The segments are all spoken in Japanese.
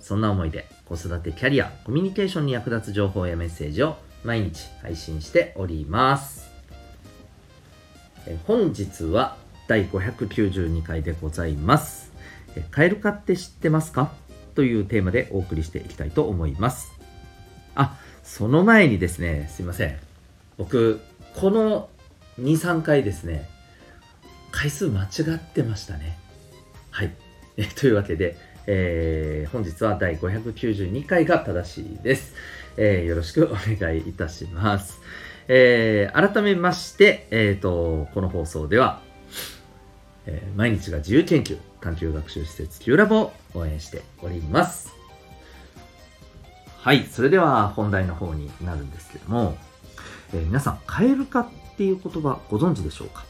そんな思いで子育てキャリア、コミュニケーションに役立つ情報やメッセージを毎日配信しております。本日は第592回でございます。えカエル化って知ってますかというテーマでお送りしていきたいと思います。あ、その前にですね、すいません。僕、この2、3回ですね、回数間違ってましたね。はい。えというわけで、えー本日は第592回が正しいです。えーよろしくお願いいたします。えー改めまして、えーと、この放送では、えー毎日が自由研究探究学習施設 Q ラボを応援しております。はい、それでは本題の方になるんですけども、えー皆さん、カエル化っていう言葉ご存知でしょうか？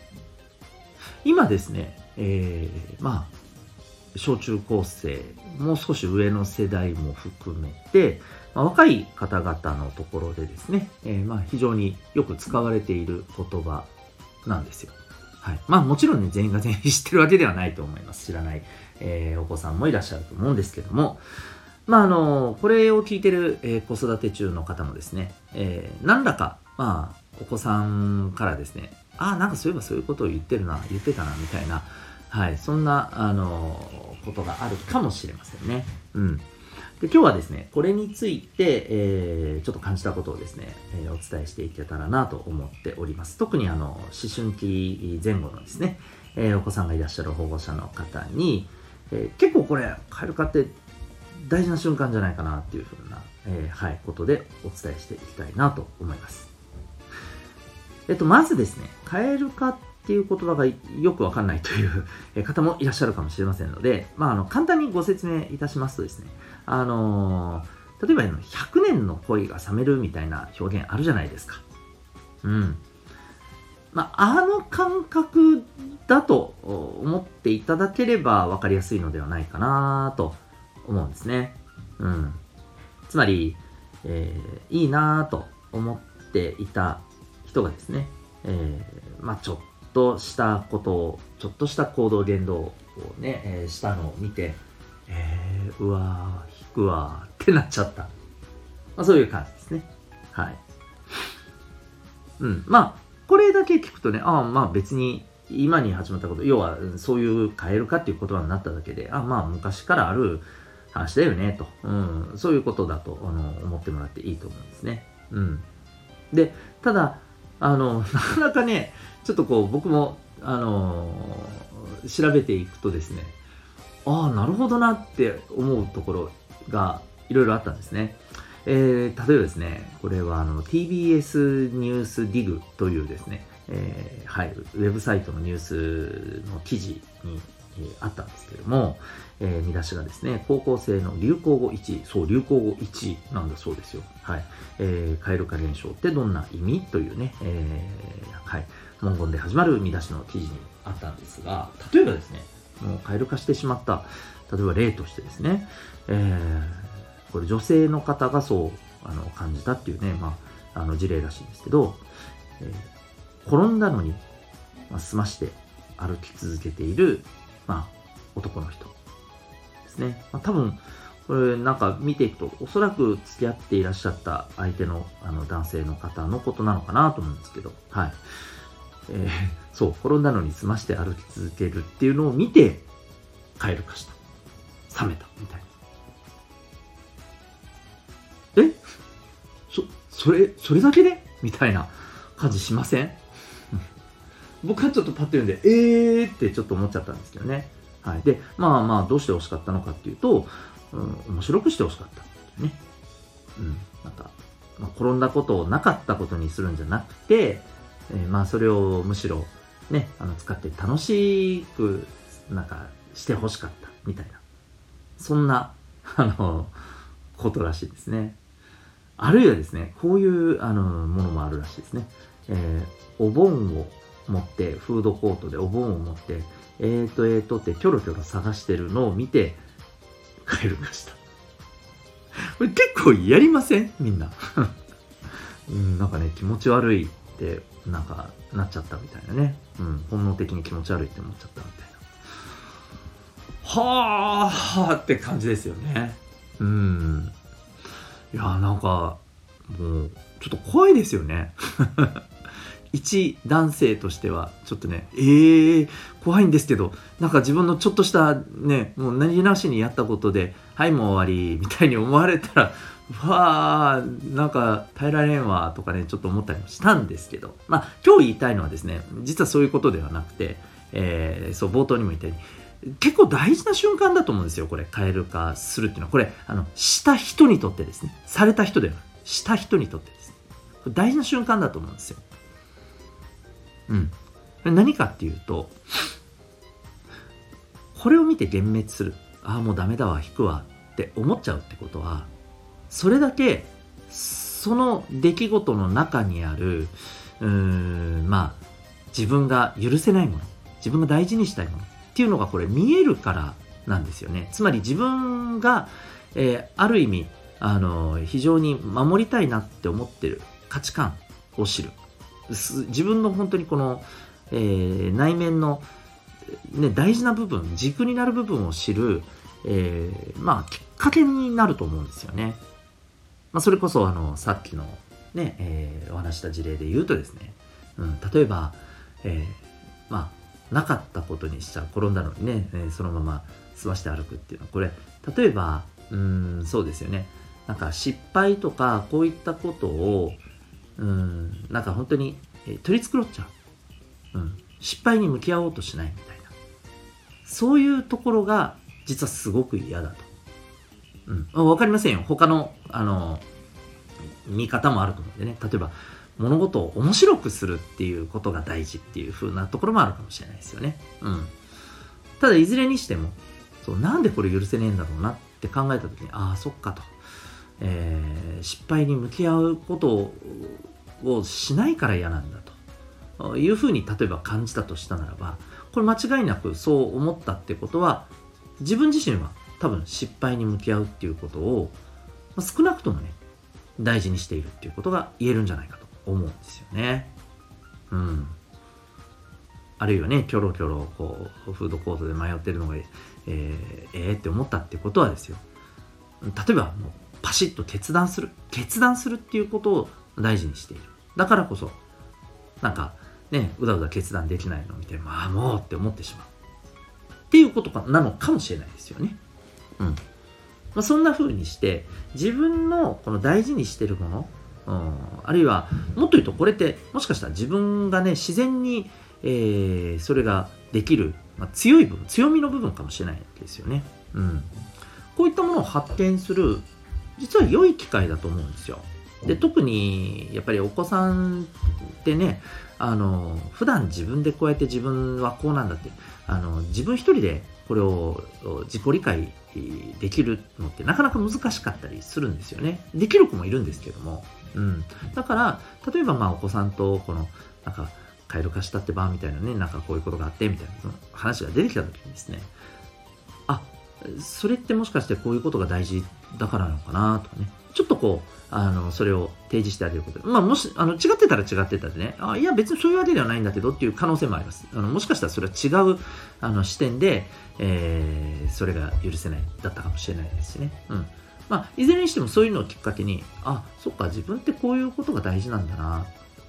今ですね、えーまあ、小中高生、もう少し上の世代も含めて、まあ若い方々のところでですね、えーまあ、非常によく使われている言葉なんですよ。はい。まあもちろんね、全員が全員知ってるわけではないと思います。知らない、えーお子さんもいらっしゃると思うんですけども、まああの、これを聞いてる、えー子育て中の方もですね、えー何らか、まあ、お子さんからですね、ああ、なんかそういえばそういうことを言ってるな、言ってたな、みたいな、はい、そんな、あの、ことがあるかもしれませんね。うん。で今日はですね、これについて、えーちょっと感じたことをですね、えーお伝えしていけたらなと思っております。特にあの、思春期前後のですね、えーお子さんがいらっしゃる保護者の方に、え結構これ、カル化って大事な瞬間じゃないかなっていうふうな、えはい、ことでお伝えしていきたいなと思います。えっと、まずですね、カエル化っっていう言葉がよくわかんないという 方もいらっしゃるかもしれませんので、まあ、あの、簡単にご説明いたしますとですね、あのー例えば100年の恋が冷めるみたいな表現あるじゃないですか。うん。まあ、あの感覚だと思っていただければ分かりやすいのではないかなと思うんですね。うん。つまり、えーいいなと思っていた人がですね、えーまあ、ちょっとしたことを、ちょっとした行動言動をね、えーしたのを見て、えー、うわー、引くわーってなっちゃった。まあ、そういう感じですね。はい。うん。まあ、これだけ聞くとね、ああ、まあ別に今に始まったこと、要はそういう変えるかっていう言葉になっただけで、あまあ昔からある話だよね、と。うん。そういうことだとあの思ってもらっていいと思うんですね。うん。で、ただ、あの、なかなかね、ちょっとこう僕も、あの調べていくとですね、ああ、なるほどなって思うところがいろいろあったんですね。えー例えばですね、これはあの TBS ニュースディグというですね、えーはい、ウェブサイトのニュースの記事に、えーあったんですけども、えー見出しがですね、高校生の流行語1位、そう、流行語1位なんだそうですよ。はい。えー、蛙化現象ってどんな意味？というね、えーはい、文言で始まる見出しの記事にあったんですが、例えばですね、もう蛙化してしまった、例えば例としてですね、えーこれ女性の方がそうあの感じたっていうね、まあ、あの事例らしいんですけど、えー転んだのに、まあ、済まして歩き続けている、まあ、男の人ね。まあ、多分、これなんか見ていくと、おそらく付き合っていらっしゃった相手のあの男性の方のことなのかなと思うんですけど、はい。えーそう、転んだのに済まして歩き続けるっていうのを見て、帰るかした。冷めた、みたいな。え？そ、それ、それだけで？みたいな感じしません？僕はちょっとパッと読んで、えーってちょっと思っちゃったんですけどね。はい。で、まあまあ、どうして欲しかったのかっていうと、うん、面白くして欲しかったっね。うん。なんか、まあ、転んだことをなかったことにするんじゃなくて、えーまあ、それをむしろ、ね、あの、使って楽しく、なんか、して欲しかった、みたいな。そんな、あの、ことらしいですね。あるいはですね、こういうあのものもあるらしいですね。えー、お盆を持って、フードコートでお盆を持って、えーとえーとってキョロキョロ探してるのを見て、帰るました。これ結構やりません？みんな。うん、なんかね、気持ち悪いって、なんか、なっちゃったみたいなね。うん、本能的に気持ち悪いって思っちゃったみたいな。はあって感じですよね。うん。いやなんか、もう、ちょっと怖いですよね。一男性としては、ちょっとね、ええー、怖いんですけど、なんか自分のちょっとしたね、もう何気なしにやったことで、はい、もう終わり、みたいに思われたら、わあ、なんか耐えられんわ、とかね、ちょっと思ったりもしたんですけど、まあ、今日言いたいのはですね、実はそういうことではなくて、えー、そう、冒頭にも言ったように、結構大事な瞬間だと思うんですよ、これ、変えるかするっていうのは。これ、あの、した人にとってですね、された人ではした人にとってですね、大事な瞬間だと思うんですよ。うん。何かっていうと、これを見て幻滅する。ああ、もうダメだわ、引くわって思っちゃうってことは、それだけ、その出来事の中にある、うん、まあ、自分が許せないもの、自分が大事にしたいものっていうのがこれ見えるからなんですよね。つまり自分が、えー、ある意味、あの、非常に守りたいなって思ってる価値観を知る。自分の本当にこの、えー、内面の、ね、大事な部分、軸になる部分を知る、えー、まあ、きっかけになると思うんですよね。まあ、それこそ、あの、さっきのね、えー、お話した事例で言うとですね、うん、例えば、えー、まあ、なかったことにしちゃう、転んだのにね、えー、そのまま済まして歩くっていうのは、これ、例えば、うん、そうですよね。なんか失敗とか、こういったことを、うん、なんか本当に、え取り繕っちゃう、うん。失敗に向き合おうとしないみたいな。そういうところが実はすごく嫌だと。うん。わかりませんよ。他の、あの、見方もあると思うんでね。例えば、物事を面白くするっていうことが大事っていう風なところもあるかもしれないですよね。うん。ただ、いずれにしても、そう、なんでこれ許せねえんだろうなって考えたときに、ああ、そっかと。えー、失敗に向き合うことをしないから嫌なんだというふうに例えば感じたとしたならばこれ間違いなくそう思ったってことは自分自身は多分失敗に向き合うっていうことをまあ少なくともね大事にしているっていうことが言えるんじゃないかと思うんですよね。うん。あるいはね、キョロキョロこうフードコートで迷ってるのが、えー、えー、って思ったってことはですよ。例えばもうパシッと決断する。決断するっていうことを大事にしている。だからこそ、なんか、ね、うだうだ決断できないのを見て、まあもうって思ってしまう。っていうことかなのかもしれないですよね。うん。まあ、そんな風にして、自分のこの大事にしてるもの、うん、あるいは、もっと言うとこれって、もしかしたら自分がね、自然に、えー、それができる、まあ、強い部分、強みの部分かもしれないですよね。うん。こういったものを発見する、実は良い機会だと思うんですよ。で特にやっぱりお子さんってねあの普段自分でこうやって自分はこうなんだってあの自分一人でこれを自己理解できるのってなかなか難しかったりするんですよね。できる子もいるんですけども。うん。だから、例えばまあお子さんとこの、なんか、カエル化したってばみたいなね、なんかこういうことがあってみたいな話が出てきた時にですね、あ、それってもしかしてこういうことが大事だからなのかなとかね、ちょっとこう、あの、それを提示してあげること。まあ、もし、あの、違ってたら違ってたでね、あいや、別にそういうわけではないんだけどっていう可能性もあります。あの、もしかしたらそれは違う、あの、視点で、えー、それが許せない、だったかもしれないですしね。うん。まあ、いずれにしてもそういうのをきっかけに、あ、そっか、自分ってこういうことが大事なんだな。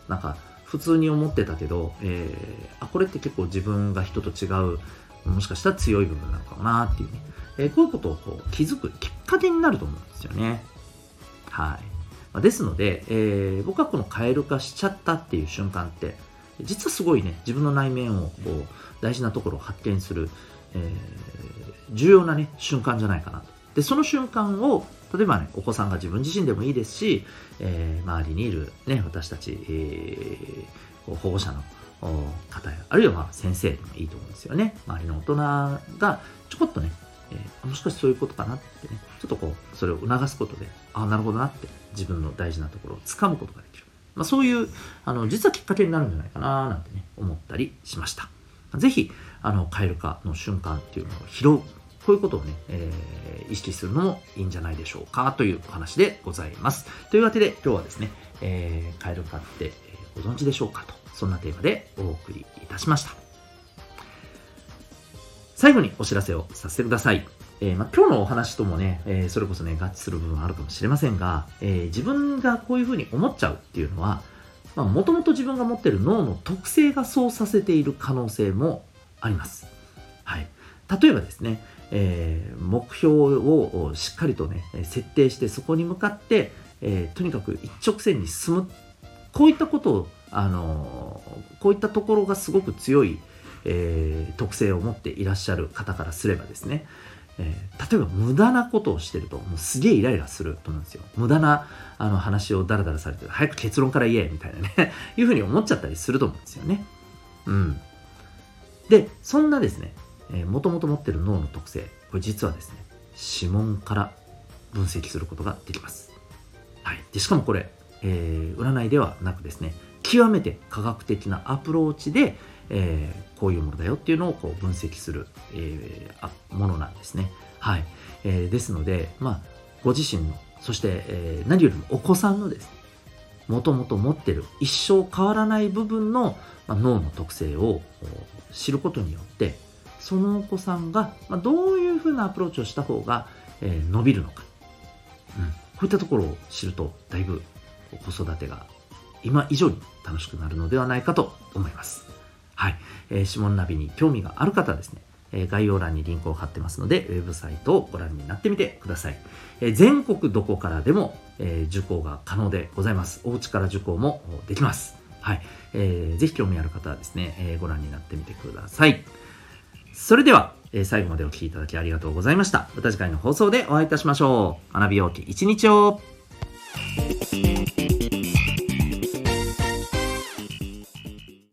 なんか、普通に思ってたけど、えー、あ、これって結構自分が人と違う、もしかしたら強い部分なのかなっていうね。えー、こういうことをこう気づくきっかけになると思うんですよね。はい。ですので、えー、僕はこのカエル化しちゃったっていう瞬間って、実はすごいね、自分の内面をこう大事なところを発見する、えー、重要なね、瞬間じゃないかなと。で、その瞬間を、例えばね、お子さんが自分自身でもいいですし、えー、周りにいるね、私たち、えー、保護者の方や、あるいはまあ先生でもいいと思うんですよね。周りの大人がちょこっとね、えー、もしかしてそういうことかなってね、ちょっとこうそれを促すことでああなるほどなって自分の大事なところをつかむことができる、まあ、そういうあの実はきっかけになるんじゃないかななんてね思ったりしました是非あの蛙化の瞬間っていうのを拾うこういうことをね、えー、意識するのもいいんじゃないでしょうかというお話でございます。というわけで今日はですね、えー、蛙化ってご存知でしょうかと、そんなテーマでお送りいたしました。最後にお知らせをさせてください。えー、ま、今日のお話ともね、えー、それこそね、合致する部分あるかもしれませんが、えー、自分がこういうふうに思っちゃうっていうのは、もともと自分が持ってる脳の特性がそうさせている可能性もあります。はい。例えばですね、えー、目標をしっかりとね、設定してそこに向かって、えー、とにかく一直線に進む。こういったことを、あのこういったところがすごく強い、えー、特性を持っていらっしゃる方からすればですね、えー、例えば無駄なことをしてるともうすげえイライラすると思うんですよ。無駄なあの話をダラダラされて早く結論から言えみたいなね いうふうに思っちゃったりすると思うんですよね。うん。でそんなですねもともと持ってる脳の特性これ実はですね指紋から分析することができます、はい、でしかもこれ、えー、占いではなくですね極めて科学的なアプローチで、えー、こういうものだよっていうのをこう分析する、えー、ものなんですね。はい。えー、ですので、まあ、ご自身の、そして、えー、何よりもお子さんのですね、もともと持ってる一生変わらない部分の、まあ、脳の特性を知ることによって、そのお子さんが、まあ、どういうふうなアプローチをした方が、えー、伸びるのか、うん、こういったところを知ると、だいぶ子育てが今以上に楽しくなるのではないかと思います。はい。えー、指紋ナビに興味がある方はですね、えー、概要欄にリンクを貼ってますので、ウェブサイトをご覧になってみてください。えー、全国どこからでも、え受講が可能でございます。お家から受講もできます。はい。えー、ぜひ興味ある方はですね、えご覧になってみてください。それでは、え最後までお聴きいただきありがとうございました。また次回の放送でお会いいたしましょう。学びようき一日を